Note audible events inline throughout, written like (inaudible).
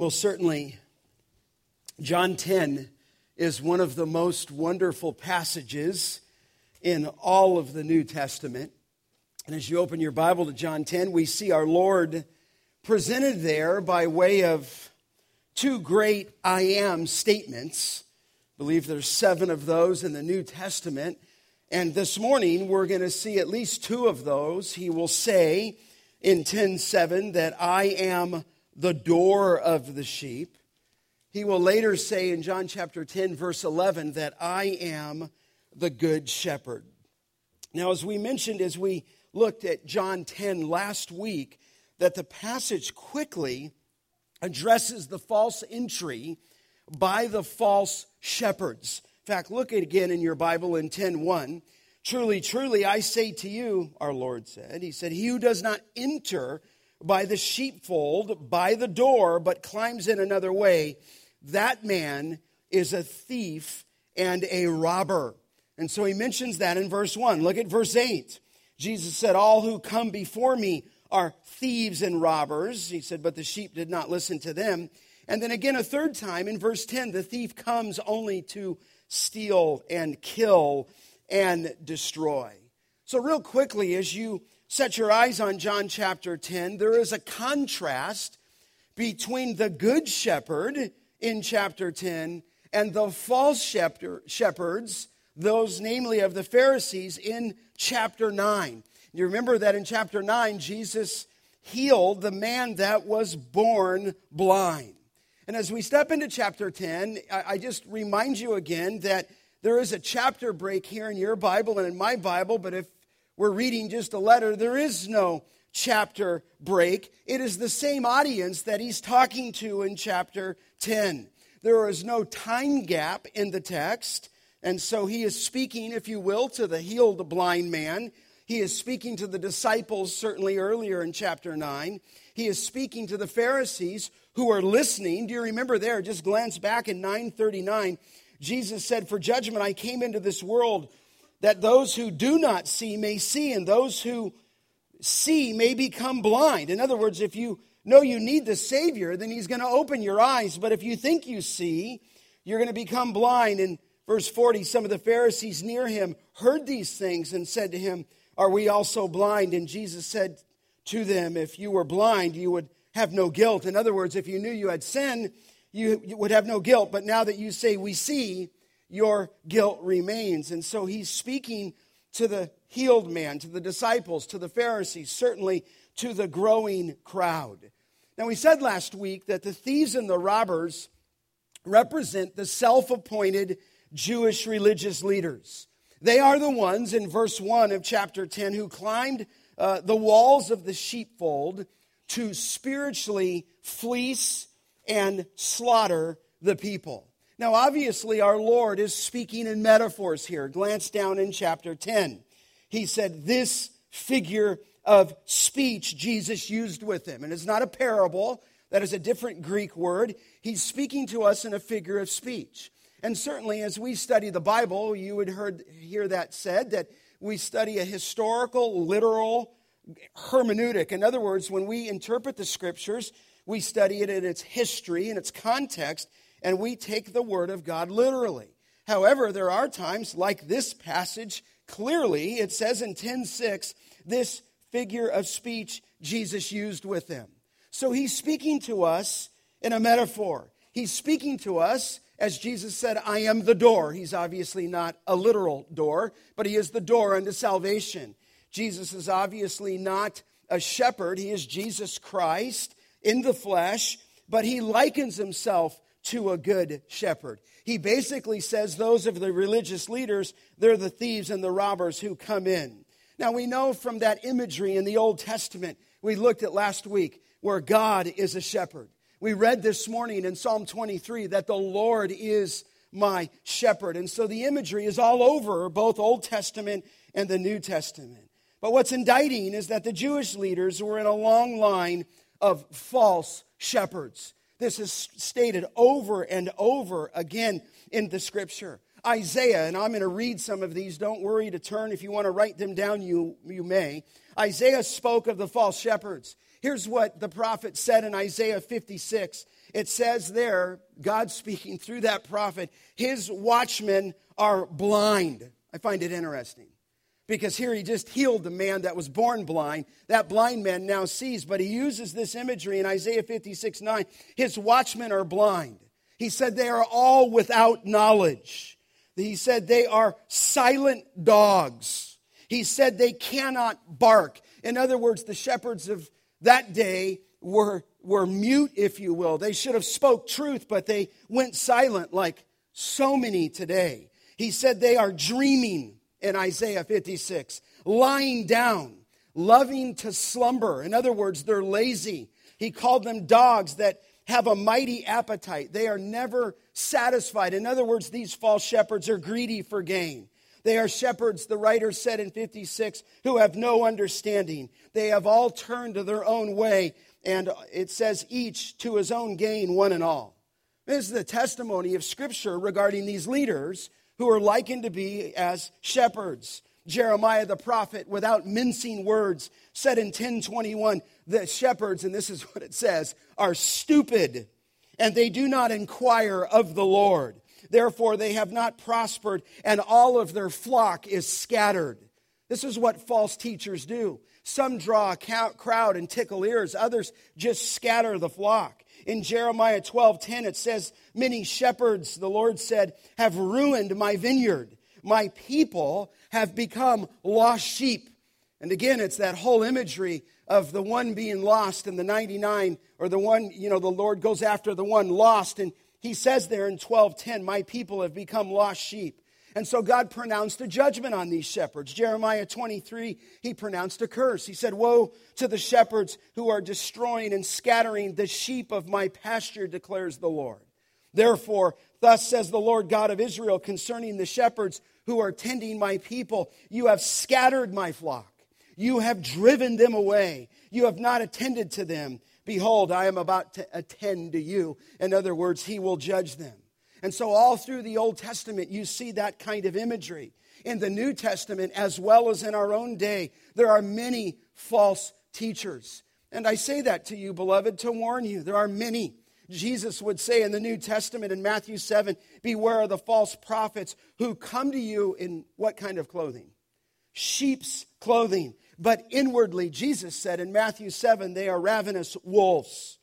Well, certainly, John 10 is one of the most wonderful passages in all of the New Testament. And as you open your Bible to John 10, we see our Lord presented there by way of two great I am statements. I believe there's seven of those in the New Testament. And this morning, we're going to see at least two of those. He will say in 10:7 that I am the door of the sheep. He will later say in John chapter 10, verse 11, that I am the good shepherd. Now, as we mentioned as we looked at John 10 last week, that the passage quickly addresses the false entry by the false shepherds. In fact, look again in your Bible in 10:1. Truly, truly, I say to you, our Lord said, He said, He who does not enter by the sheepfold, by the door, but climbs in another way, that man is a thief and a robber. And so he mentions that in verse 1. Look at verse 8. Jesus said, All who come before me are thieves and robbers. He said, But the sheep did not listen to them. And then again, a third time in verse 10, the thief comes only to steal and kill and destroy. So, real quickly, as you set your eyes on John chapter 10, there is a contrast between the good shepherd in chapter 10 and the false shepherds, those namely of the Pharisees, in chapter 9. You remember that in chapter 9, Jesus healed the man that was born blind. And as we step into chapter 10, I just remind you again that there is a chapter break here in your Bible and in my Bible, but if we're reading just a letter, there is no chapter break. It is the same audience that he's talking to in chapter 10. There is no time gap in the text. And so he is speaking, if you will, to the healed blind man. He is speaking to the disciples, certainly earlier in chapter 9. He is speaking to the Pharisees who are listening. Do you remember there? Just glance back in 939. Jesus said, For judgment I came into this world that those who do not see may see, and those who see may become blind. In other words, if you know you need the Savior, then He's going to open your eyes. But if you think you see, you're going to become blind. In verse 40, some of the Pharisees near him heard these things and said to him, Are we also blind? And Jesus said to them, If you were blind, you would have no guilt. In other words, if you knew you had sin, you would have no guilt. But now that you say we see, your guilt remains. And so he's speaking to the healed man, to the disciples, to the Pharisees, certainly to the growing crowd. Now, we said last week that the thieves and the robbers represent the self appointed Jewish religious leaders. They are the ones in verse 1 of chapter 10 who climbed uh, the walls of the sheepfold to spiritually fleece and slaughter the people. Now, obviously, our Lord is speaking in metaphors here. Glance down in chapter 10. He said, This figure of speech Jesus used with him. And it's not a parable, that is a different Greek word. He's speaking to us in a figure of speech. And certainly, as we study the Bible, you would heard, hear that said that we study a historical, literal hermeneutic. In other words, when we interpret the scriptures, we study it in its history and its context and we take the Word of God literally. However, there are times, like this passage, clearly it says in 10:6, this figure of speech Jesus used with them. So he's speaking to us in a metaphor. He's speaking to us as Jesus said, I am the door. He's obviously not a literal door, but he is the door unto salvation. Jesus is obviously not a shepherd, he is Jesus Christ in the flesh, but he likens himself to a good shepherd. He basically says those of the religious leaders, they're the thieves and the robbers who come in. Now we know from that imagery in the Old Testament we looked at last week where God is a shepherd. We read this morning in Psalm 23 that the Lord is my shepherd. And so the imagery is all over both Old Testament and the New Testament. But what's indicting is that the Jewish leaders were in a long line of false shepherds. This is stated over and over again in the scripture. Isaiah, and I'm going to read some of these. Don't worry to turn. If you want to write them down, you, you may. Isaiah spoke of the false shepherds. Here's what the prophet said in Isaiah 56. It says there, God speaking through that prophet, his watchmen are blind. I find it interesting because here he just healed the man that was born blind. That blind man now sees, but he uses this imagery in Isaiah 56 9. His watchmen are blind. He said they are all without knowledge. He said they are silent dogs. He said they cannot bark. In other words, the shepherds of that day were, were mute, if you will. They should have spoke truth, but they went silent like so many today. He said they are dreaming in Isaiah 56, lying down, loving to slumber. In other words, they're lazy. He called them dogs that have a mighty appetite. They are never satisfied. In other words, these false shepherds are greedy for gain. They are shepherds, the writer said in 56, who have no understanding. They have all turned to their own way, and it says, each to his own gain, one and all. This is the testimony of Scripture regarding these leaders who are likened to be as shepherds. Jeremiah the prophet, without mincing words, said in 1021, the shepherds, and this is (laughs) what it says, are stupid, and they do not inquire of the Lord. Therefore, they have not prospered, and all of their flock is scattered. This is what false teachers do. Some draw a crowd and tickle ears, others just scatter the flock. In Jeremiah 12 10, it says, Many shepherds, the Lord said, have ruined my vineyard. My people have become lost sheep. And again, it's that whole imagery of the one being lost and the 99, or the one, you know, the Lord goes after the one lost. And he says there in 12:10, My people have become lost sheep. And so God pronounced a judgment on these shepherds. Jeremiah 23, he pronounced a curse. He said, Woe to the shepherds who are destroying and scattering the sheep of my pasture, declares the Lord. Therefore, thus says the Lord God of Israel concerning the shepherds who are tending my people, you have scattered my flock. You have driven them away. You have not attended to them. Behold, I am about to attend to you. In other words, he will judge them. And so, all through the Old Testament, you see that kind of imagery. In the New Testament, as well as in our own day, there are many false teachers. And I say that to you, beloved, to warn you. There are many. Jesus would say in the New Testament in Matthew 7 Beware of the false prophets who come to you in what kind of clothing? Sheep's clothing. But inwardly, Jesus said in Matthew 7, they are ravenous wolves.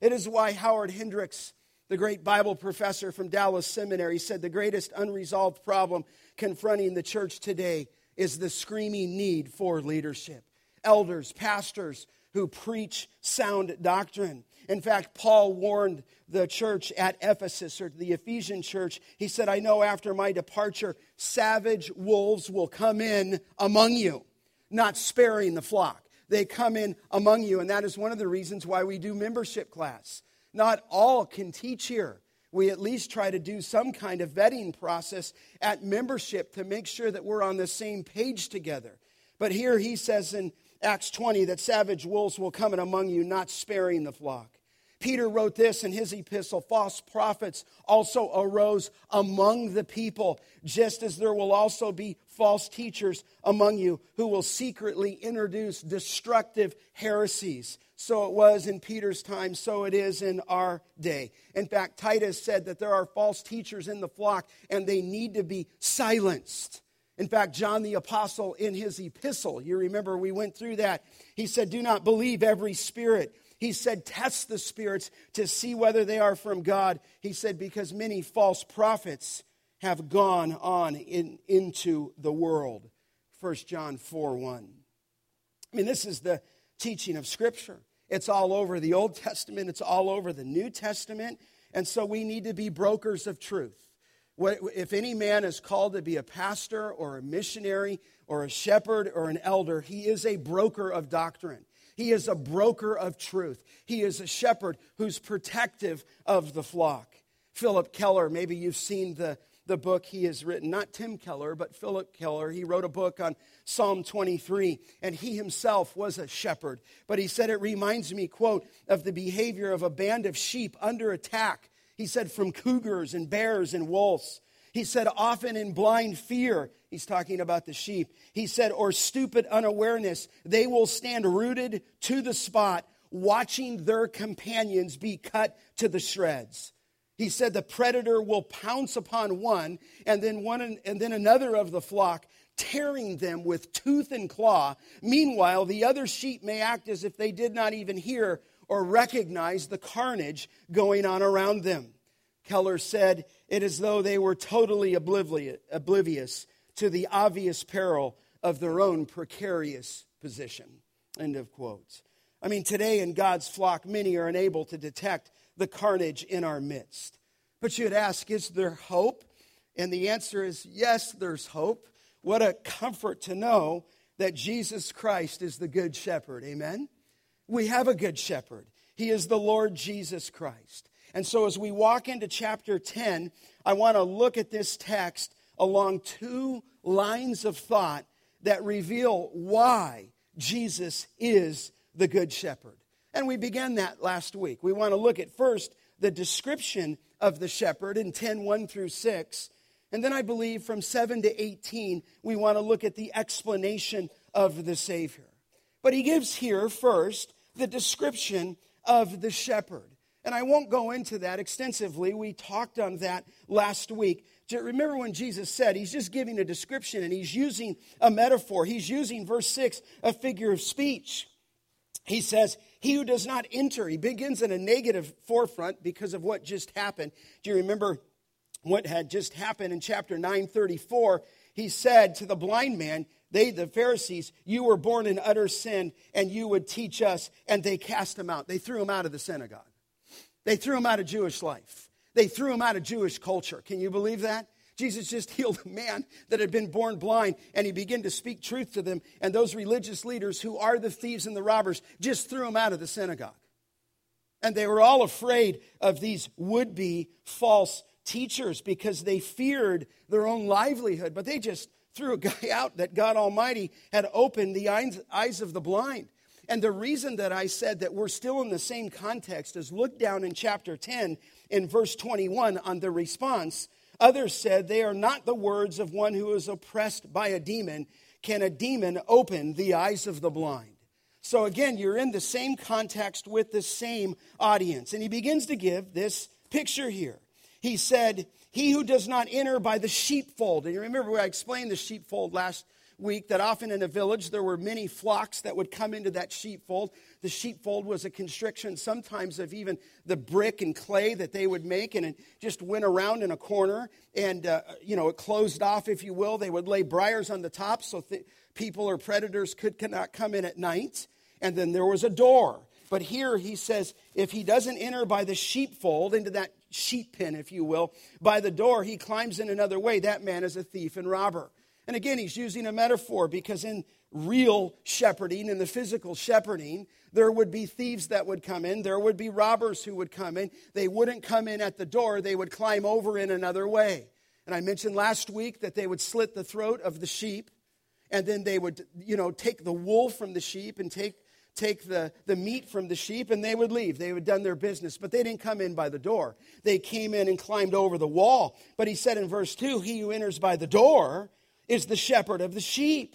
It is why Howard Hendricks the great Bible professor from Dallas Seminary said the greatest unresolved problem confronting the church today is the screaming need for leadership. Elders, pastors who preach sound doctrine. In fact, Paul warned the church at Ephesus or the Ephesian church. He said, I know after my departure, savage wolves will come in among you, not sparing the flock. They come in among you, and that is one of the reasons why we do membership class. Not all can teach here. We at least try to do some kind of vetting process at membership to make sure that we're on the same page together. But here he says in Acts 20 that savage wolves will come in among you, not sparing the flock. Peter wrote this in his epistle false prophets also arose among the people, just as there will also be false teachers among you who will secretly introduce destructive heresies. So it was in Peter's time, so it is in our day. In fact, Titus said that there are false teachers in the flock and they need to be silenced. In fact, John the Apostle in his epistle, you remember we went through that, he said, Do not believe every spirit he said, Test the spirits to see whether they are from God. He said, Because many false prophets have gone on in, into the world. 1 John 4 1. I mean, this is the teaching of Scripture. It's all over the Old Testament, it's all over the New Testament. And so we need to be brokers of truth. If any man is called to be a pastor or a missionary or a shepherd or an elder, he is a broker of doctrine. He is a broker of truth. He is a shepherd who's protective of the flock. Philip Keller, maybe you've seen the, the book he has written, not Tim Keller, but Philip Keller. He wrote a book on Psalm 23, and he himself was a shepherd. But he said it reminds me, quote, of the behavior of a band of sheep under attack. He said, from cougars and bears and wolves. He said, often in blind fear, he's talking about the sheep. He said, or stupid unawareness, they will stand rooted to the spot, watching their companions be cut to the shreds. He said the predator will pounce upon one and then one and then another of the flock tearing them with tooth and claw. Meanwhile, the other sheep may act as if they did not even hear or recognize the carnage going on around them. Keller said, It is though they were totally oblivious to the obvious peril of their own precarious position. End of quotes. I mean, today in God's flock, many are unable to detect the carnage in our midst. But you'd ask, is there hope? And the answer is yes, there's hope. What a comfort to know that Jesus Christ is the good shepherd. Amen? We have a good shepherd. He is the Lord Jesus Christ. And so as we walk into chapter 10, I want to look at this text along two lines of thought that reveal why Jesus is the Good Shepherd. And we began that last week. We want to look at first the description of the shepherd in 10 1 through 6. And then I believe from 7 to 18, we want to look at the explanation of the Savior. But he gives here first the description of the shepherd. And I won't go into that extensively. We talked on that last week. Remember when Jesus said he's just giving a description and he's using a metaphor. He's using, verse 6, a figure of speech. He says, He who does not enter, he begins in a negative forefront because of what just happened. Do you remember what had just happened in chapter 934? He said to the blind man, they, the Pharisees, you were born in utter sin and you would teach us. And they cast him out. They threw him out of the synagogue. They threw him out of Jewish life. They threw him out of Jewish culture. Can you believe that? Jesus just (laughs) healed a man that had been born blind, and he began to speak truth to them. And those religious leaders, who are the thieves and the robbers, just threw him out of the synagogue. And they were all afraid of these would be false teachers because they feared their own livelihood. But they just threw a (laughs) guy out that God Almighty had opened the eyes of the blind. And the reason that I said that we're still in the same context is look down in chapter 10 in verse 21 on the response Others said, They are not the words of one who is oppressed by a demon. Can a demon open the eyes of the blind? So again, you're in the same context with the same audience. And he begins to give this picture here. He said, He who does not enter by the sheepfold. And you remember I explained the sheepfold last week that often in a village there were many flocks that would come into that sheepfold. The sheepfold was a constriction sometimes of even the brick and clay that they would make, and it just went around in a corner, and uh, you know it closed off, if you will. They would lay briars on the top so th- people or predators could cannot come in at night, and then there was a door. But here he says, if he doesn't enter by the sheepfold into that sheep pen, if you will, by the door, he climbs in another way. That man is a thief and robber. And again, he's using a metaphor because in real shepherding, in the physical shepherding, there would be thieves that would come in, there would be robbers who would come in. They wouldn't come in at the door, they would climb over in another way. And I mentioned last week that they would slit the throat of the sheep, and then they would, you know, take the wool from the sheep and take take the, the meat from the sheep and they would leave. They had done their business, but they didn't come in by the door. They came in and climbed over the wall. But he said in verse 2 He who enters by the door is the shepherd of the sheep.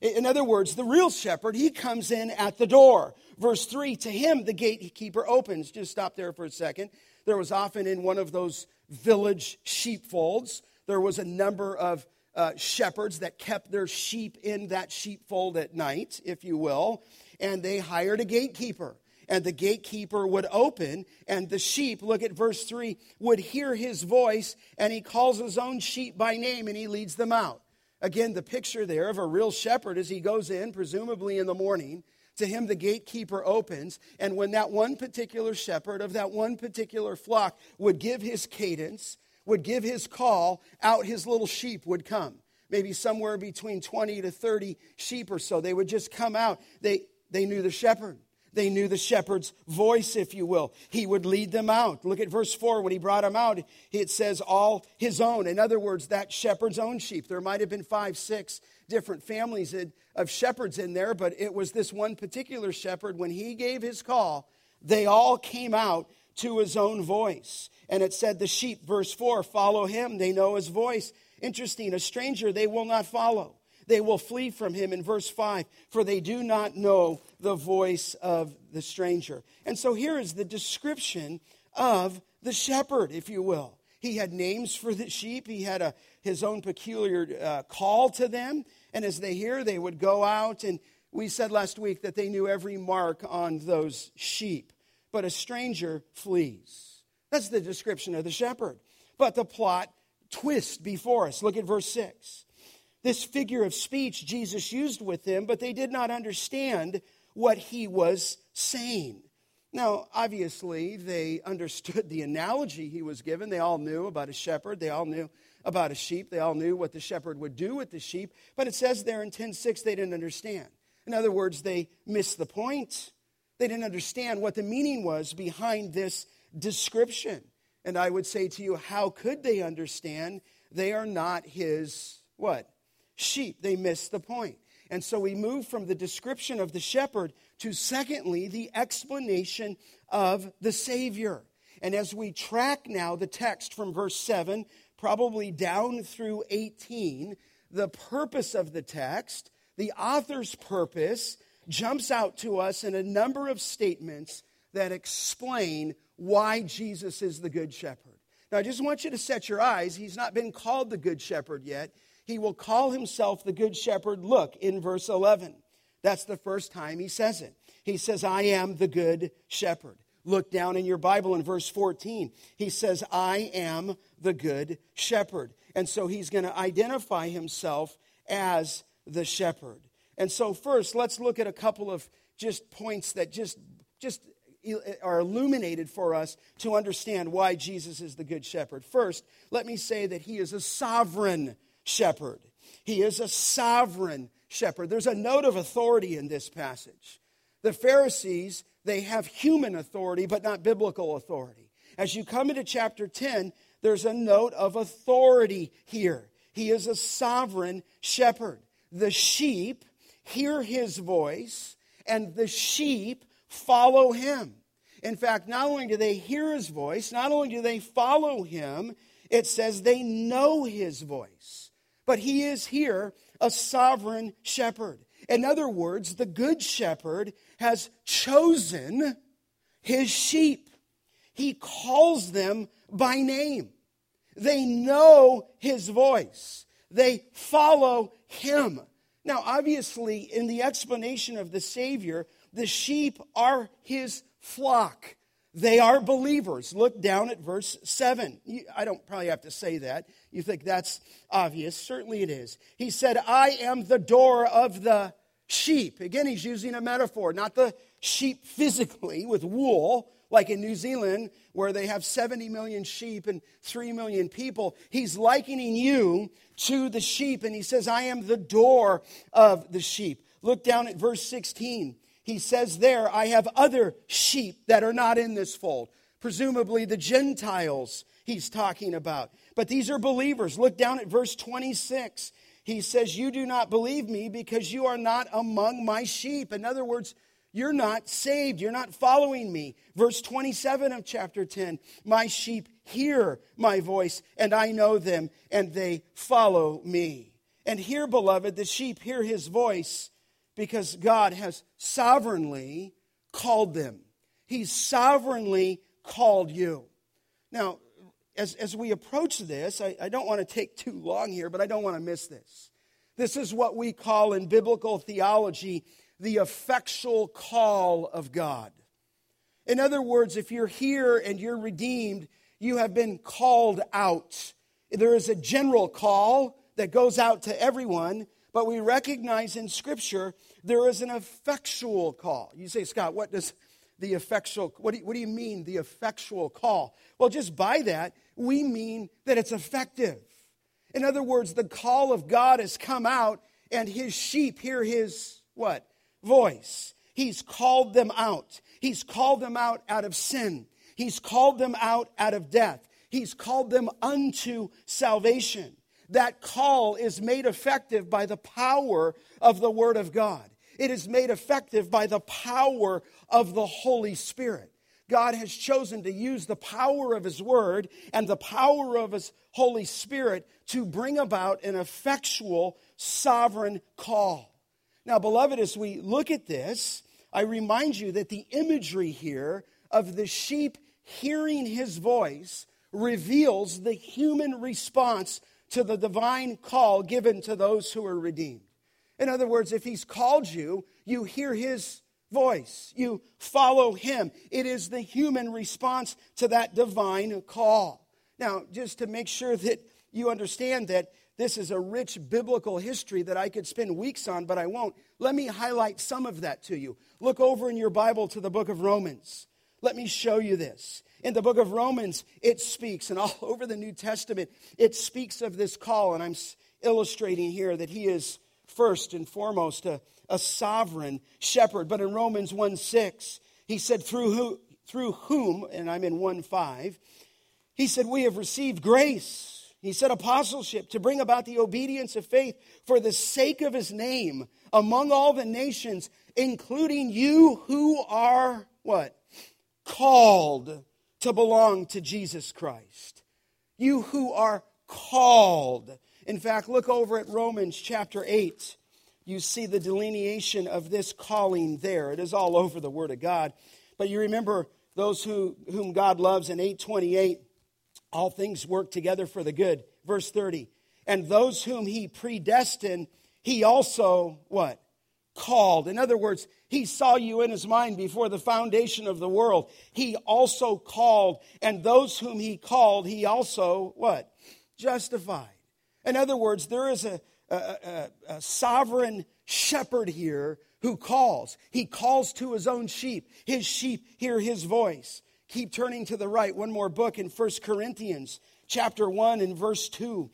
In other words, the real shepherd, he comes in at the door. Verse 3 To him the gatekeeper opens. Just stop there for a second. There was often in one of those village sheepfolds, there was a number of uh, shepherds that kept their sheep in that sheepfold at night, if you will, and they hired a gatekeeper. And the gatekeeper would open, and the sheep, look at verse 3, would hear his voice, and he calls his own sheep by name and he leads them out. Again, the picture there of a real shepherd as he goes in, presumably in the morning, to him the gatekeeper opens. And when that one particular shepherd of that one particular flock would give his cadence, would give his call, out his little sheep would come. Maybe somewhere between 20 to 30 sheep or so. They would just come out. They, they knew the shepherd. They knew the shepherd's voice, if you will. He would lead them out. Look at verse 4. When he brought them out, it says, all his own. In other words, that shepherd's own sheep. There might have been five, six different families of shepherds in there, but it was this one particular shepherd. When he gave his call, they all came out to his own voice. And it said, the sheep, verse 4, follow him. They know his voice. Interesting. A stranger they will not follow. They will flee from him in verse 5, for they do not know the voice of the stranger. And so here is the description of the shepherd, if you will. He had names for the sheep, he had a, his own peculiar uh, call to them. And as they hear, they would go out. And we said last week that they knew every mark on those sheep. But a stranger flees. That's the description of the shepherd. But the plot twists before us. Look at verse 6 this figure of speech Jesus used with them, but they did not understand what he was saying. Now, obviously, they understood the analogy he was given. They all knew about a shepherd, they all knew about a sheep, they all knew what the shepherd would do with the sheep, but it says there in 10:6 they didn't understand. In other words, they missed the point. They didn't understand what the meaning was behind this description. And I would say to you, how could they understand? They are not his what? Sheep. They miss the point. And so we move from the description of the shepherd to, secondly, the explanation of the Savior. And as we track now the text from verse 7, probably down through 18, the purpose of the text, the author's purpose, jumps out to us in a number of statements that explain why Jesus is the Good Shepherd. Now, I just want you to set your eyes. He's not been called the Good Shepherd yet he will call himself the Good Shepherd. Look in verse 11. That's the first time he says it. He says, I am the Good Shepherd. Look down in your Bible in verse 14. He says, I am the Good Shepherd. And so he's going to identify himself as the shepherd. And so, first, let's look at a couple of just points that just, just are illuminated for us to understand why Jesus is the Good Shepherd. First, let me say that he is a sovereign shepherd. He is a sovereign shepherd. There's a note of authority in this passage. The Pharisees, they have human authority, but not biblical authority. As you come into chapter 10, there's a note of authority here. He is a sovereign shepherd. The sheep hear his voice, and the sheep follow him. In fact, not only do they hear his voice, not only do they follow him, it says they know his voice but he is here a sovereign shepherd. In other words, the good shepherd has chosen his sheep. He calls them by name. They know his voice. They follow him. Now, obviously, in the explanation of the Savior, the sheep are his flock. They are believers. Look down at verse 7. I don't probably have to say that. You think that's obvious. Certainly it is. He said, I am the door of the sheep. Again, he's using a metaphor, not the sheep physically with wool, like in New Zealand, where they have 70 million sheep and 3 million people. He's likening you to the sheep, and he says, I am the door of the sheep. Look down at verse 16 he says there, I have other sheep that are not in this fold. Presumably the Gentiles he's talking about. But these are believers. Look down at verse 26. He says, You do not believe me because you are not among my sheep. In other words, you're not saved. You're not following me. Verse 27 of chapter 10 My sheep hear my voice, and I know them, and they follow me. And here, beloved, the sheep hear his voice because God has sovereignly called them. He's sovereignly called you. Now, as, as we approach this, I, I don't want to take too long here, but I don't want to miss this. This is what we call in biblical theology the effectual call of God. In other words, if you're here and you're redeemed, you have been called out. There is a general call that goes out to everyone, but we recognize in Scripture there is an effectual call. You say, Scott, what does the effectual, what do, you, what do you mean, the effectual call? Well, just by that, we mean that it's effective. In other words, the call of God has come out, and his sheep hear his what? Voice. He's called them out. He's called them out out of sin. He's called them out out of death. He's called them unto salvation that call is made effective by the power of the Word of God. It is made effective by the power of the Holy Spirit. God has chosen to use the power of His Word and the power of His Holy Spirit to bring about an effectual sovereign call. Now, beloved, as we look at this, I remind you that the imagery here of the sheep hearing His voice reveals the human response to the divine call given to those who are redeemed. In other words, if He's called you, you hear His voice. You follow him. It is the human response to that divine call. Now, just to make sure that you understand that this is a rich biblical history that I could spend weeks on, but I won't. Let me highlight some of that to you. Look over in your Bible to the book of Romans. Let me show you this. In the book of Romans, it speaks, and (laughs) all over the New Testament, it speaks of this call, and I'm illustrating here that he is first and foremost a a sovereign shepherd. But in Romans 1 6, he said, through, who, through whom, and I'm in 1 5, he said, we have received grace. He said, apostleship to bring about the obedience of faith for the sake of his name among all the nations, including you who are what? Called to belong to Jesus Christ. You who are called. In fact, look over at Romans chapter 8 you see the delineation of this calling there. It is all over the Word of God. But you remember those who, whom God loves in 828, all things work together for the good. Verse 30. And those whom he predestined, he also, what? Called. In other words, he saw you in his mind before the foundation of the world. He also called. And those whom he called, he also, what? Justified. In other words, there is a, a, a, a sovereign shepherd here who calls. He calls to his own sheep. His sheep hear his voice. Keep turning to the right. One more book in First Corinthians, chapter 1 and verse 2.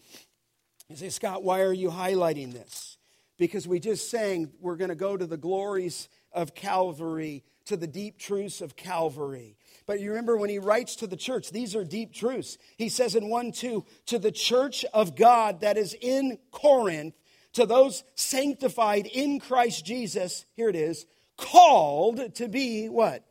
You say, Scott, why are you highlighting this? Because we just sang we're going to go to the glories of Calvary, to the deep truths of Calvary. But you remember when he writes to the church, these are deep truths. He says in 1 2, to the church of God that is in Corinth, to those sanctified in Christ Jesus, here it is, called to be what?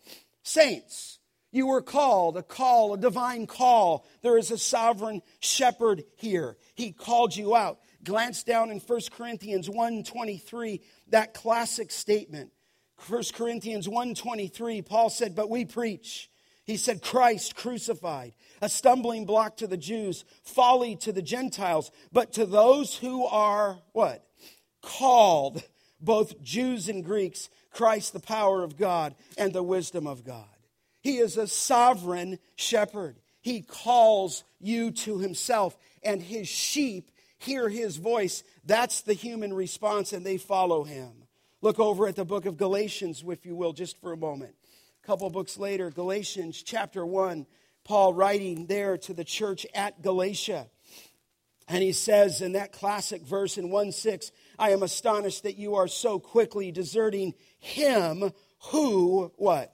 Saints. You were called, a call, a divine call. There is a sovereign shepherd here. He called you out. Glance down in 1 Corinthians 1:23, that classic statement. 1 Corinthians 1:23, Paul said, "But we preach he said, Christ crucified, a stumbling block to the Jews, folly to the Gentiles, but to those who are what? Called, both Jews and Greeks, Christ the power of God and the wisdom of God. He is a sovereign shepherd. He calls you to himself, and his sheep hear his voice. That's the human response, and they follow him. Look over at the book of Galatians, if you will, just for a moment. A couple books later, Galatians chapter 1, Paul writing there to the church at Galatia. And he says in that classic verse in 1 6, I am astonished that you are so quickly deserting him who, what?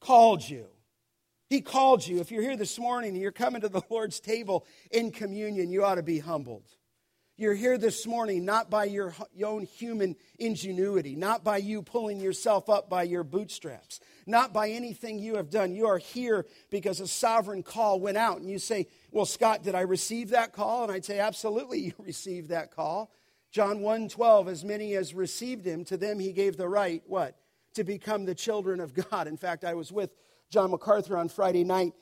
Called you. He called you. If you're here this morning and you're coming to the (laughs) Lord's table in communion, you ought to be humbled. You're here this morning not by your own human ingenuity, not by you pulling yourself up by your bootstraps, not by anything you have done. You are here because a sovereign call went out. And you say, Well, Scott, did I receive that call? And I'd say, Absolutely, (laughs) you received that call. John 1 12, as many as received him, to them he gave the right, what? To become the children of God. In fact, I was with John MacArthur on Friday night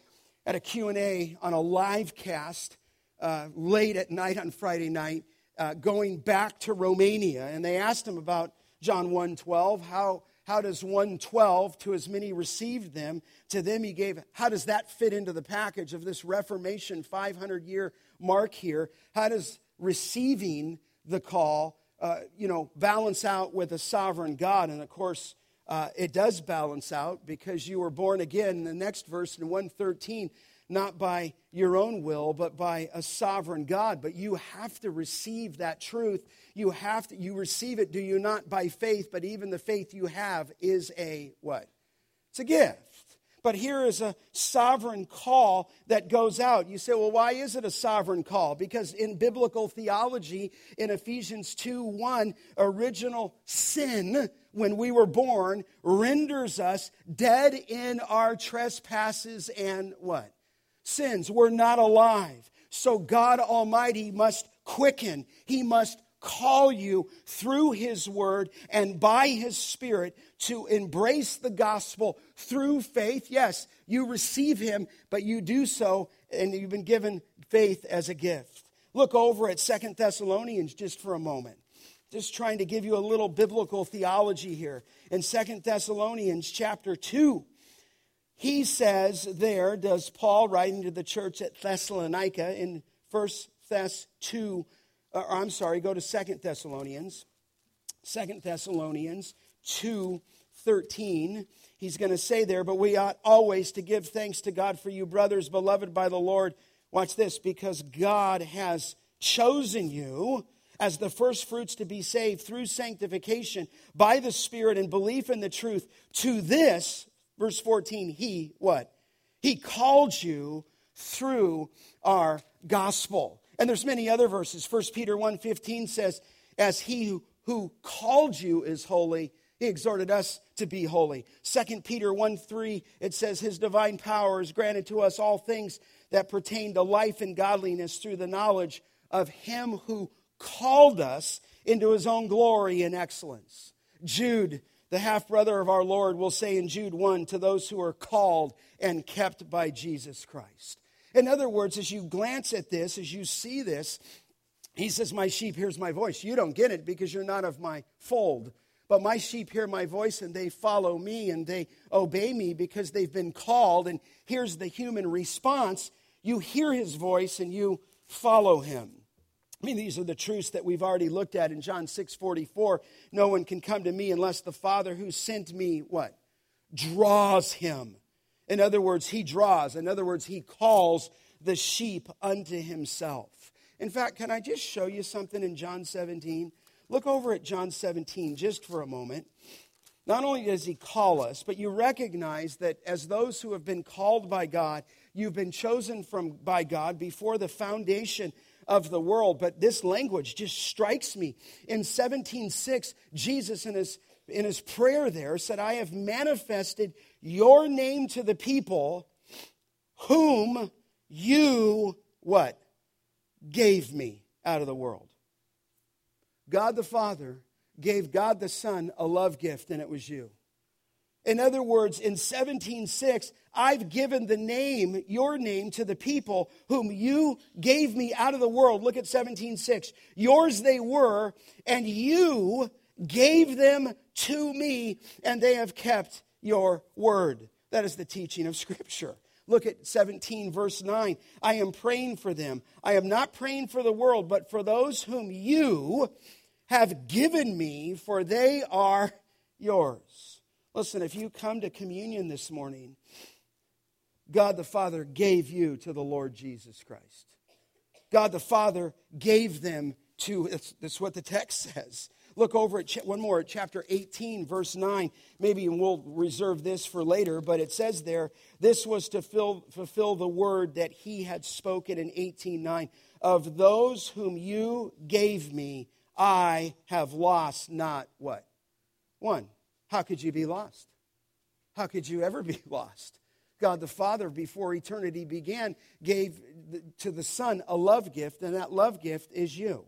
at a Q&A on a live cast uh, late at night on Friday night, uh, going back to Romania, and they asked him about John 1:12. How how does 112 to as many received them? To them he gave how does that fit into the package of this reformation 500 year mark here? How does receiving the call uh, you know balance out with a sovereign god? And of course uh, it does balance out because you were born again. In the next verse in 113 not by your own will, but by a sovereign God. But you have to receive that truth. You have to, you receive it, do you not, by faith, but even the faith you have is a what? It's a gift. But here is a sovereign call that goes out. You say, well, why is it a sovereign call? Because in biblical theology, in Ephesians 2 1, original sin when we were born renders us dead in our trespasses and what? Sins. We're not alive. So God Almighty must quicken. He must call you through His Word and by His Spirit to embrace the gospel through faith. Yes, you receive Him, but you do so and you've been given faith as a gift. Look over at Second Thessalonians just for a moment. Just trying to give you a little biblical theology here. In Second Thessalonians chapter 2, he says there, does Paul writing to the church at Thessalonica in First Thess 2, or I'm sorry, go to Second Thessalonians. Second Thessalonians 2, 13 he's going to say there, but we ought always to give thanks to God for you, brothers, beloved by the Lord. Watch this, because God has chosen you as the first fruits to be saved through sanctification by the Spirit and belief in the truth. To this, verse 14, he what? He called you through our gospel. And there's many other verses. 1 Peter 1:15 says, as he who, called you is holy, he exhorted us to be holy. 2 Peter 1 3, it says, His divine power is granted to us all things that pertain to life and godliness through the knowledge of Him who called us into His own glory and excellence. Jude, the half brother of our Lord, will say in Jude 1 to those who are called and kept by Jesus Christ. In other words, as you glance at this, as you see this, he says, My sheep hears my voice. You don't get it because you're not of my fold. But my sheep hear my voice and they follow me and they obey me because they've been called. And here's the human response you hear his voice and you follow him. I mean, these are the truths that we've already looked at in John 6 44. No one can come to me unless the Father who sent me, what? Draws him. In other words, he draws. In other words, he calls the sheep unto himself. In fact, can I just show you something in John 17? Look over at John 17 just for a moment. Not only does he call us, but you recognize that as those who have been called by God, you've been chosen from, by God before the foundation of the world. But this language just strikes me. In 17:6, Jesus in his in his prayer there said, I have manifested your name to the people whom you what? Gave me out of the world. God the Father gave God the Son a love gift, and it was you. In other words, in 17:6, I've given the name, your name, to the people whom you gave me out of the world. Look at 17:6. Yours they were, and you gave them to me, and they have kept your word. That is the teaching of Scripture. Look at 17, verse 9. I am praying for them. I am not praying for the world, but for those whom you have given me, for they are yours. Listen, if you come to communion this morning, God the Father gave you to the Lord Jesus Christ. God the Father gave them to, that's, what the text says. Look over at one more chapter 18, verse 9. Maybe we'll reserve this for later, but it says there, this was to fill, fulfill the word that he had spoken in 18:9. Of those whom you gave me, I have lost not what? One. How could you be lost? How could you ever be (laughs) lost? God the Father, before eternity began, gave to the Son a love gift, and that love gift is you.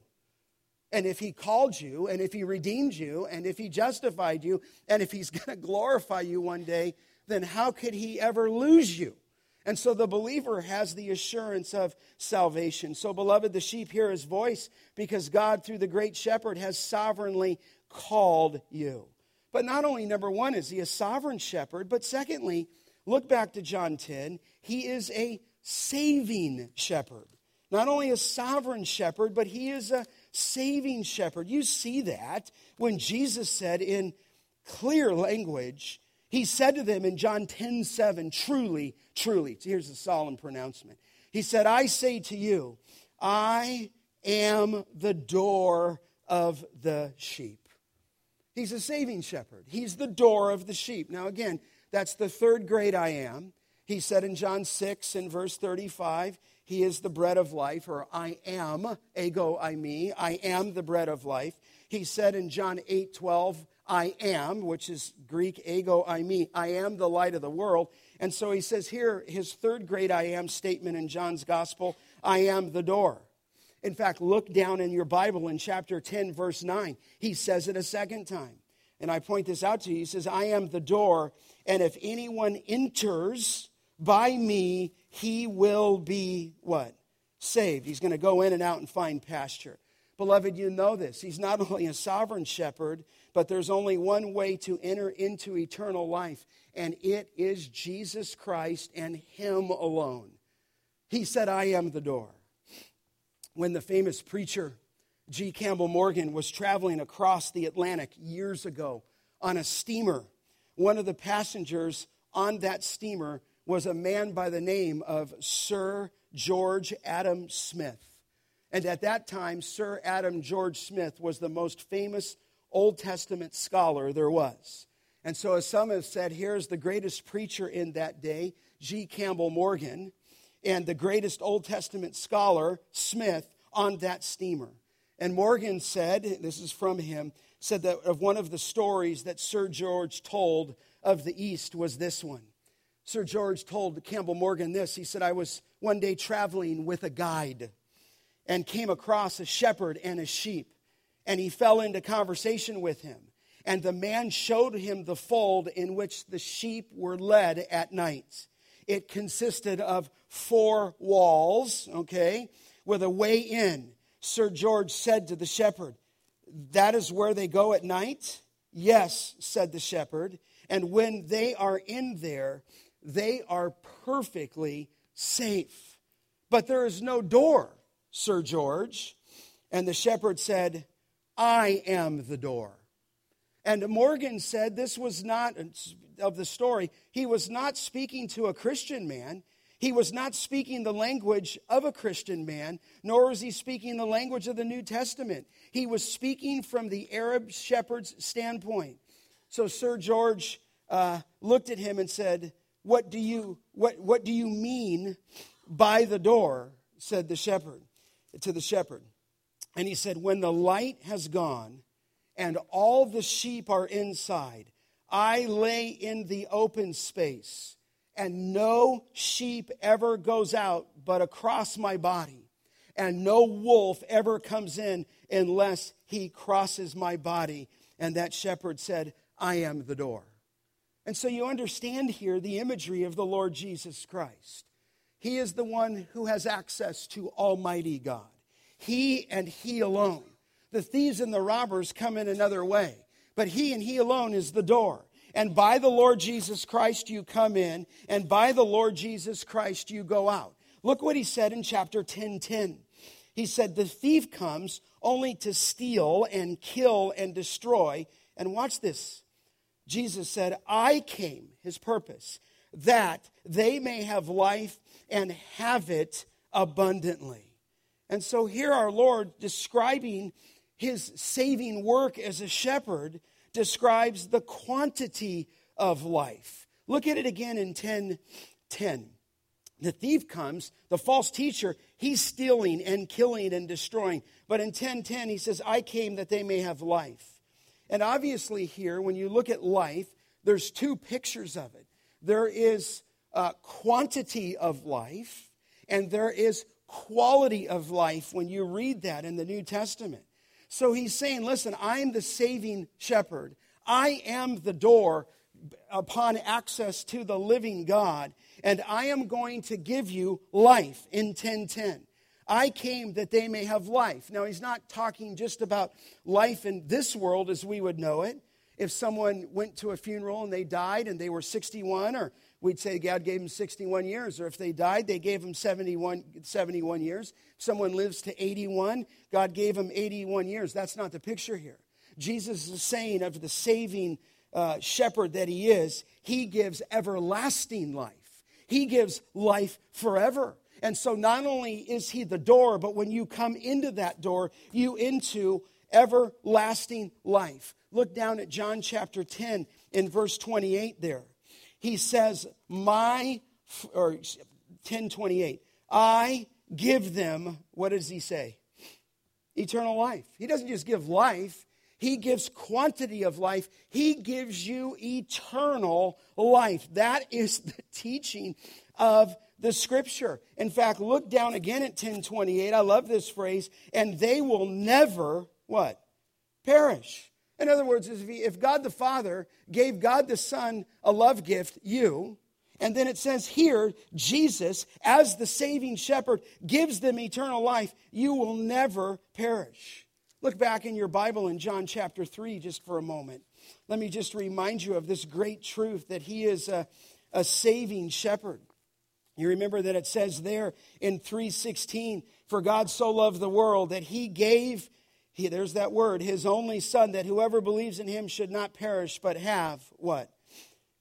And if He called you, and if He redeemed you, and if He justified you, and if He's (laughs) going to glorify you one day, then how could He ever lose you? And so the believer has the assurance of salvation. So, beloved, the sheep hear his voice because God, through the great shepherd, has sovereignly called you. But not only, number one, is he a sovereign shepherd, but secondly, look back to John 10, he is a saving shepherd. Not only a sovereign shepherd, but he is a saving shepherd. You see that when Jesus said in clear language, he said to them in John 10 7, truly, truly, here's the solemn pronouncement. He said, I say to you, I am the door of the sheep. He's a saving shepherd. He's the door of the sheep. Now, again, that's the third great I am. He said in John 6 and verse 35, He is the bread of life, or I am, ego, eimi, I am the bread of life. He said in John 8 12, I am, which is Greek ego eimi, I am the light of the world. And so he says here, his third great I am statement in John's gospel I am the door. In fact, look down in your Bible in chapter 10, verse 9. He says it a second time. And I point this out to you. He says, I am the door, and if anyone enters by me, he will be what? Saved. He's going to go in and out and find pasture. Beloved, you know this. He's not (laughs) only a sovereign shepherd, but there's only one way to enter into eternal life, and it is Jesus Christ and Him alone. He said, I am the door. When the famous preacher G. Campbell Morgan was traveling across the Atlantic years ago on a steamer, one of the passengers on that steamer was a man by the name of Sir George Adam Smith. And at that time, Sir Adam George Smith was the most famous Old Testament scholar there was. And so, as some have said, here's the greatest preacher in that day, G. Campbell Morgan, and the greatest Old Testament scholar, Smith, on that steamer. And Morgan said, this is from him, said that of one of the stories that Sir George told of the East was this one. Sir George told Campbell Morgan this. He said, I was one day traveling with a guide and came across a shepherd and a sheep and he fell into conversation with him. And the man showed him the fold in which the sheep were led at night. It consisted of four walls, okay, with a way in. Sir George said to the shepherd, That is where they go at night? Yes, said the shepherd. And when they are in there, they are perfectly safe. But there is no door, Sir George. And the shepherd said, I am the door. And Morgan said this was not of the story. He was not speaking to a Christian man. He was not speaking the language of a Christian man, nor was he speaking the language of the New Testament. He was speaking from the Arab shepherd's standpoint. So Sir George uh, looked at him and said, what do, you, what, what do you mean by the door? said the shepherd to the shepherd. And he said, When the light has gone and all the sheep are inside, I lay in the open space, and no sheep ever goes out but across my body, and no wolf ever comes in unless he crosses my body. And that shepherd said, I am the door. And so you understand here the imagery of the Lord Jesus Christ. He is the one who has access to Almighty God. He and He alone. The thieves and the robbers come in another way, but He and He alone is the door. And by the Lord Jesus Christ you come in, and by the Lord Jesus Christ you go out. Look what He said in chapter 10 10. He said, The thief comes only to steal and kill and destroy. And watch this. Jesus said, I came, his purpose, that they may have life and have it abundantly. And so here our Lord describing his saving work as a shepherd describes the quantity of life. Look at it again in 10 10. The thief comes, the false teacher, he's stealing and killing and destroying. But in 1010, he says, I came that they may have life. And obviously, here, when you look at life, there's two pictures of it. There is quantity of life, and there is quality of life when you read that in the New Testament. So he's saying, listen, I'm the saving shepherd. I am the door upon access to the living God, and I am going to give you life in 1010. I came that they may have life. Now, he's not talking just about life in this world as we would know it. If someone went to a funeral and they died and they were 61 or we'd say God gave them 61 years. Or if they died, they gave them 71, 71 years. Someone lives to 81, God gave them 81 years. That's not the picture here. Jesus is saying of the saving uh, shepherd that he is, he gives everlasting life. He gives life forever. And so not only is he the door, but when you come into that door, you into everlasting life. Look down at John chapter 10 in verse 28 there he says, My, or 1028, I give them, what does he say? Eternal life. He doesn't just give life, He gives quantity of life. He gives you eternal life. That is (laughs) the teaching of the scripture. In fact, look down again at 1028. I love this phrase. And they will never, what? Perish. In other words, if God the Father gave God the Son a love gift, you, and then it says here, Jesus, as the saving shepherd, gives them eternal life, you will never perish. Look back in your Bible in John chapter 3 just for a moment. Let me just remind you of this great truth that he is a, a saving shepherd. You remember that it says there in 316, for God so loved the world that he gave, he, there's that word, his only son, that whoever believes in him should not perish, but have what?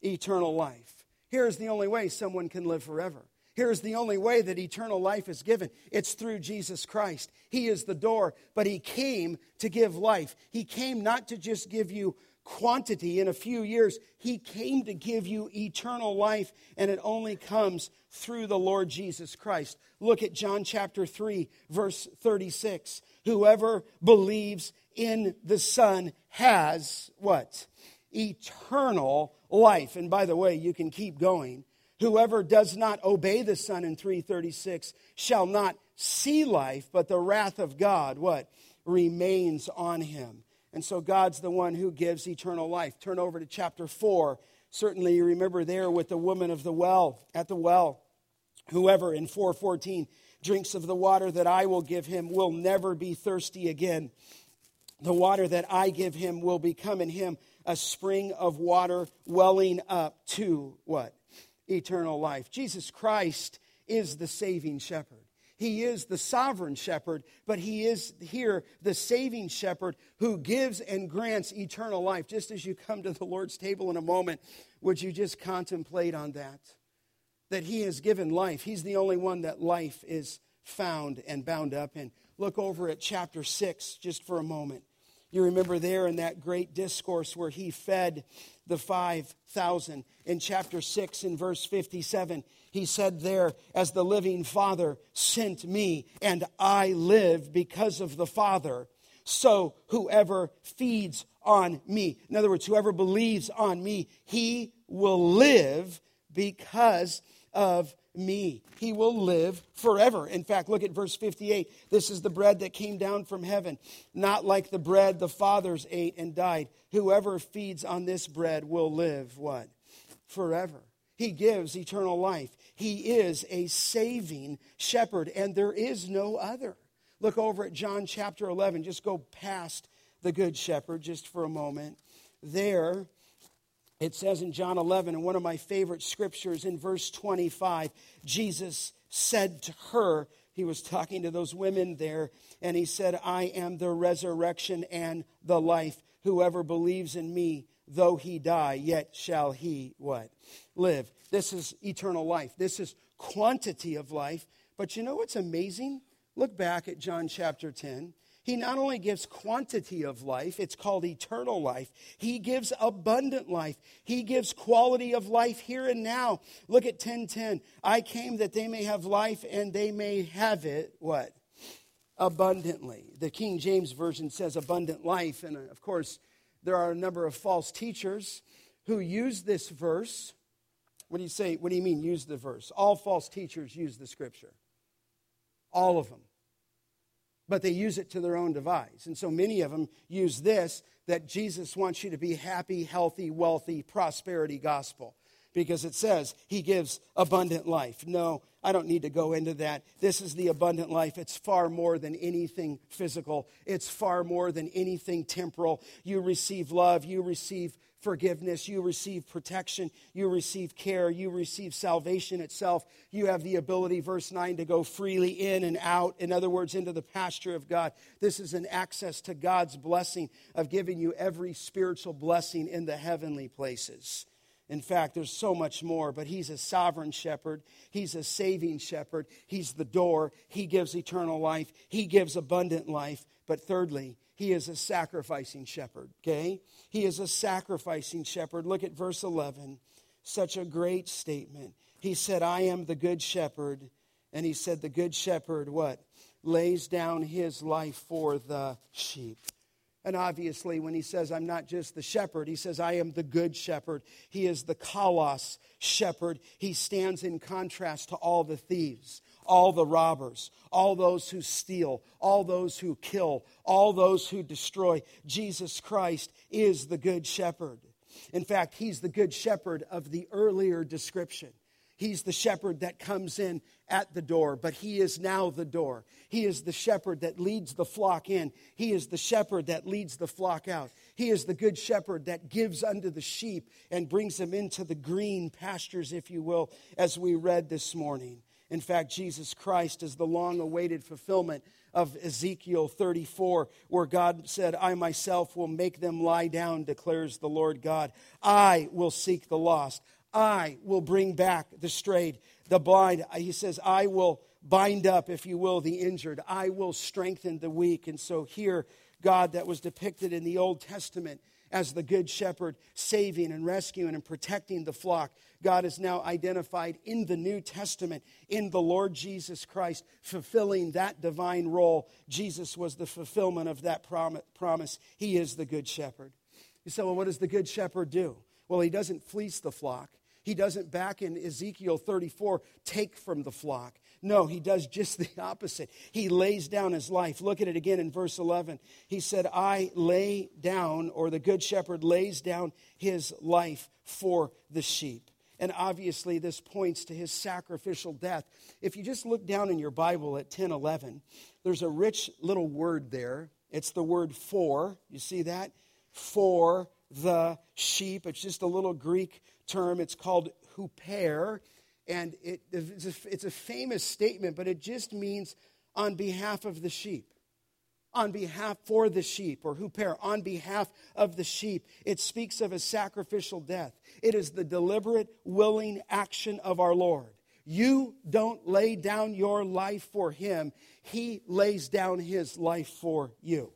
Eternal life. Here's the only way someone can live forever. Here's the only way that eternal life is given it's through Jesus Christ. He is the door, but He came to give life. He came not to just give you quantity in a few years. He came to give you eternal life, and it only comes through the Lord Jesus Christ. Look at John chapter 3, verse 36. Whoever believes in the Son has what? Eternal life. And by the way, you can keep going. Whoever does not obey the Son in 336 shall not see life, but the wrath of God, what? Remains on him. And so God's the one who gives eternal life. Turn over to chapter 4. Certainly you remember there with the woman of the well, at the well. Whoever in 414 drinks of the water that I will give him will never be thirsty again. The water that I give him will become in him a spring of water welling up to what? Eternal life. Jesus Christ is the saving shepherd. He is the sovereign shepherd, but he is here the saving shepherd who gives and grants eternal life. Just as you come to the Lord's table in a moment, would you just contemplate on that? That he has given life. He's the only one that life is found and bound up in. Look over at chapter 6 just for a moment. You remember there in that great discourse where he fed the 5,000. In chapter 6, in verse 57, he said there, As the living Father sent me, and I live because of the Father, so whoever feeds on me, in other words, whoever believes on me, he will live because of me. He will live forever. In fact, look at verse 58. This is the bread that came down from heaven, not like the bread the fathers ate and died. Whoever feeds on this bread will live what? Forever. He gives eternal life. He is a saving shepherd, and there is no other. Look over at John chapter 11. Just go past the good shepherd just for a moment. There, it says in John 11, and one of my favorite scriptures in verse 25, Jesus said to her, he was talking to those women there, and he said, I am the resurrection and the life. Whoever believes in me, though he die, yet shall he what? Live. This is eternal life. This is quantity of life. But you know what's amazing? Look back at John chapter 10. He not only gives quantity of life, it's called eternal life, he gives abundant life. He gives quality of life here and now. Look at 1010. I came that they may have life and they may have it, what? Abundantly. The King James Version says abundant life. And uh, of course, there are a number of false teachers who use this verse. What do you say? What do you mean, use the verse? All false teachers use the scripture. All of them but they use it to their own device. And so many of them use this that Jesus wants you to be happy, healthy, wealthy, prosperity gospel because it says he gives abundant life. No, I don't need to go into that. This is the abundant life. It's far more than anything physical, it's far more than anything temporal. You receive love, you receive forgiveness, you receive protection, you receive care, you receive salvation itself. You have the ability, verse 9, to go freely in and out, in other words, into the pasture of God. This is an access to God's blessing of giving you every spiritual blessing in the heavenly places. In fact, there's so much more, but he's a sovereign shepherd. He's a saving shepherd. He's the door. He gives eternal life. He gives abundant life. But thirdly, he is a sacrificing shepherd, okay? He is a sacrificing shepherd. Look at verse 11. Such a great statement. He said, I am the good shepherd. And he said, The good shepherd, what? Lays down his life for the sheep. And obviously, when he says, I'm not just the shepherd, he says, I am the good shepherd. He is the kalos shepherd. He stands in contrast to all the thieves, all the robbers, all those who steal, all those who kill, all those who destroy. Jesus Christ is the good shepherd. In fact, he's the good shepherd of the earlier description. He's the shepherd that comes in at the door, but he is now the door. He is the shepherd that leads the flock in. He is the shepherd that leads the flock out. He is the good shepherd that gives unto the sheep and brings them into the green pastures, if you will, as we read this morning. In fact, Jesus Christ is the long awaited fulfillment of Ezekiel 34, where God said, I myself will make them lie down, declares the Lord God. I will seek the lost. I will bring back the strayed, the blind. Uh, he says, I will bind up, if you will, the injured. I will strengthen the weak. And so here, God that was depicted in the Old Testament as the good shepherd, saving and rescuing and protecting the flock, God is now identified in the New Testament in the Lord Jesus Christ, fulfilling that divine role. Jesus was the fulfillment of that promise. He is the good shepherd. You say, well, what does the good shepherd do? Well, he doesn't fleece the flock. He doesn't, back in Ezekiel 34, take from the flock. No, he does just (laughs) the opposite. He lays down his life. Look at it again in verse 11. He said, I lay down, or the good shepherd lays down his life for the sheep. And obviously, this points to his sacrificial death. If you just look down in your Bible at 10 11, there's a rich little word there. It's the word for. You see that? For the sheep. It's just a little Greek term. It's called huper. And it, it's, a, it's a famous statement, but it just means on behalf of the sheep on behalf for the sheep or who huper on behalf of the sheep. It speaks of a sacrificial death. It is the deliberate willing action of our lord. You don't lay down your life for him. He lays down his life for you.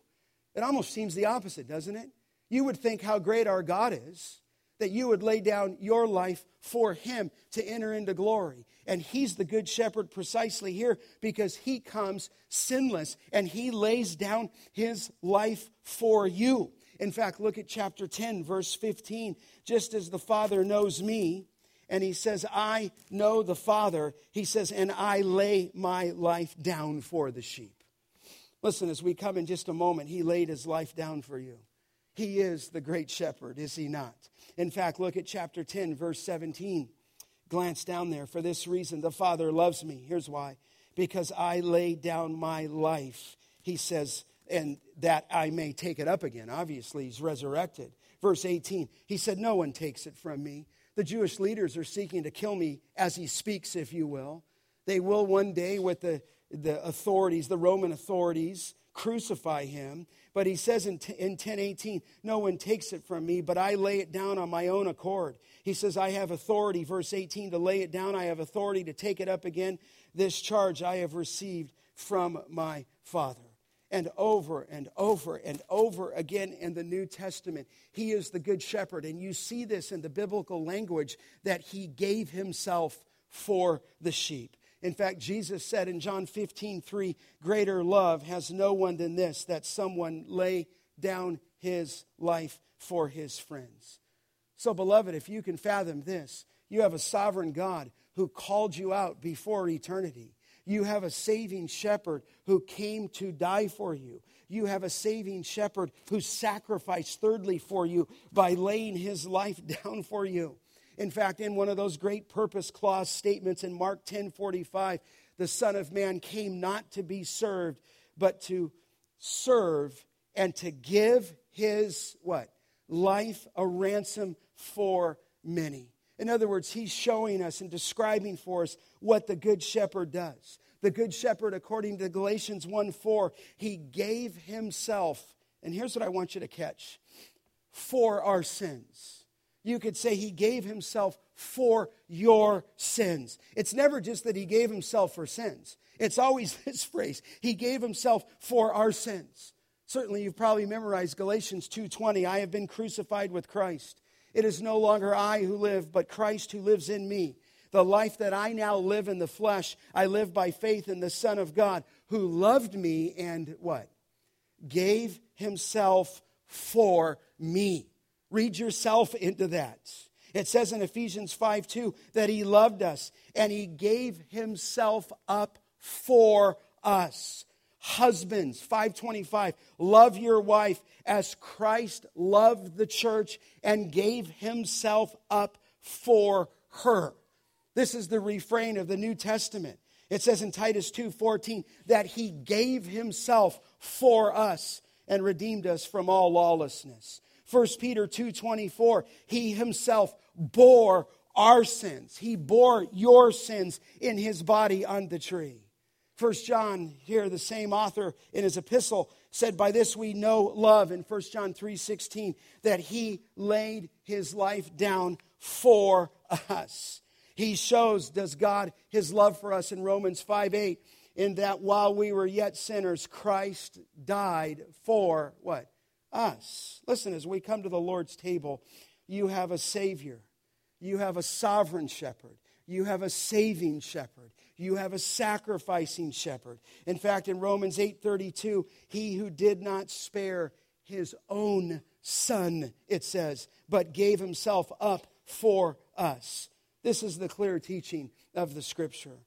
It almost seems the opposite doesn't it? You would think how great our god is that you would lay down your life for him to enter into glory. And he's the good shepherd precisely here because he comes sinless and he lays down his life for you. In fact, look at chapter 10, verse 15. Just as the Father knows me, and he says, I know the Father, he says, and I lay my life down for the sheep. Listen, as we come in just a moment, he laid his life down for you. He is the great shepherd, is he not? In fact, look at chapter 10, verse 17. Glance down there. For this reason, the Father loves me. Here's why because I lay down my life, he says, and that I may take it up again. Obviously, he's resurrected. Verse 18, he said, No one takes it from me. The Jewish leaders are seeking to kill me as he speaks, if you will. They will one day, with the, the authorities, the Roman authorities, crucify him. But he says in, t- in 1018, No one takes it from me, but I lay it down on my own accord. He says, I have authority, verse 18, to lay it down. I have authority to take it up again. This charge I have received from my Father. And over and over and over again in the New Testament, he is the good shepherd. And you see this in the biblical language that he gave himself for the sheep. In fact, Jesus said in John 15, 3, greater love has no one than this, that someone lay down his life for his friends. So, beloved, if you can fathom this, you have a sovereign God who called you out before eternity. You have a saving shepherd who came to die for you. You have a saving shepherd who sacrificed thirdly for you by laying his life (laughs) down for you. In fact, in one of those great purpose clause statements in Mark 10 45, the Son of Man came not to be served, but to serve and to give his what? Life a ransom for many. In other words, he's showing us and describing for us what the Good Shepherd does. The Good Shepherd, according to Galatians 1 4, he gave himself, and here's what I want you to catch for our sins you could say he gave himself for your sins. It's never just that he gave himself for sins. It's always (laughs) this phrase, he gave himself for our sins. Certainly you've probably memorized Galatians 2:20, I have been crucified with Christ. It is no longer I who live, but Christ who lives in me. The life that I now live in the flesh, I live by faith in the Son of God who loved me and what? gave himself for me. Read yourself into that. It says in Ephesians 5 2 that he loved us and he gave himself up for us. Husbands, 525, love your wife as Christ loved the church and gave himself up for her. This is the refrain of the New Testament. It says in Titus 2:14 that he gave himself for us and redeemed us from all lawlessness. 1 Peter 2:24 he himself bore our sins. He bore your sins in his body on the tree. 1 John here the same author in his epistle said by this we know love in 1 John 3:16 that he laid his life down for us. He shows does God his love for us in Romans 5 8 in that while we were yet sinners, Christ died for what? Us. Listen, as we come to the Lord's table, you have a Savior, you have a sovereign shepherd, you have a saving shepherd. You have a sacrificing shepherd. In fact, in Romans 8:32, he who did not spare his own son, it says, but gave himself up for us. This is the clear teaching of the scripture.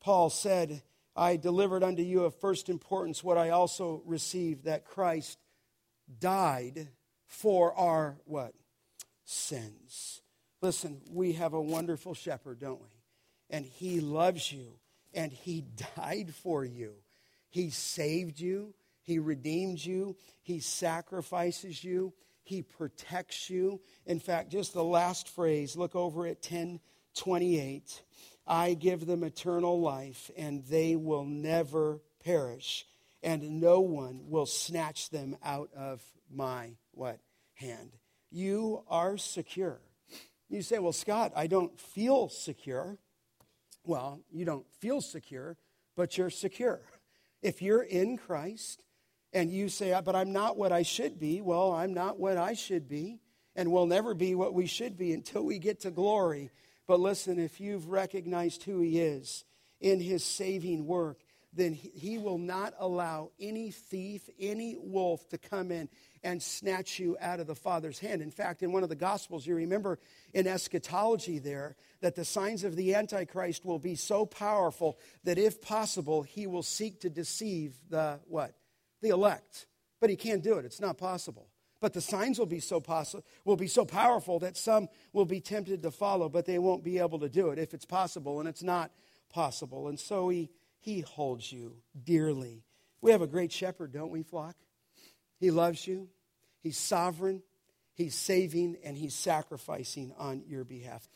Paul said I delivered unto you of first importance what I also received that Christ died for our what? Sins. Listen, we have a wonderful shepherd, don't we? And he loves you and he (laughs) died for you. He saved you, he redeemed you, he sacrifices you, he protects you. In fact, just the last phrase, look over at 1028. I give them eternal life, and they will never perish, and no one will snatch them out of my what hand. You are secure. You say, "Well, Scott, I don't feel secure." Well, you don't feel secure, but you're secure. If you're in Christ and you say, "But I'm not what I should be," well, I'm not what I should be, and we'll never be what we should be until we get to glory. But listen, if you've recognized who He is in His saving work, then He will not allow any thief, any wolf to come in and snatch you out of the Father's hand. In fact, in one of the Gospels, you remember in eschatology there that the signs of the Antichrist will be so powerful that if possible, he will seek to deceive the what? The elect. But he can't do it. It's not possible. But the signs will be so possible, will be so powerful that some will be tempted to follow, but they won't be able to do it if it's possible, and it's not possible. And so he he holds you dearly. We have a great shepherd, don't we, flock? He loves you. He's sovereign. He's saving and he's sacrificing on your behalf.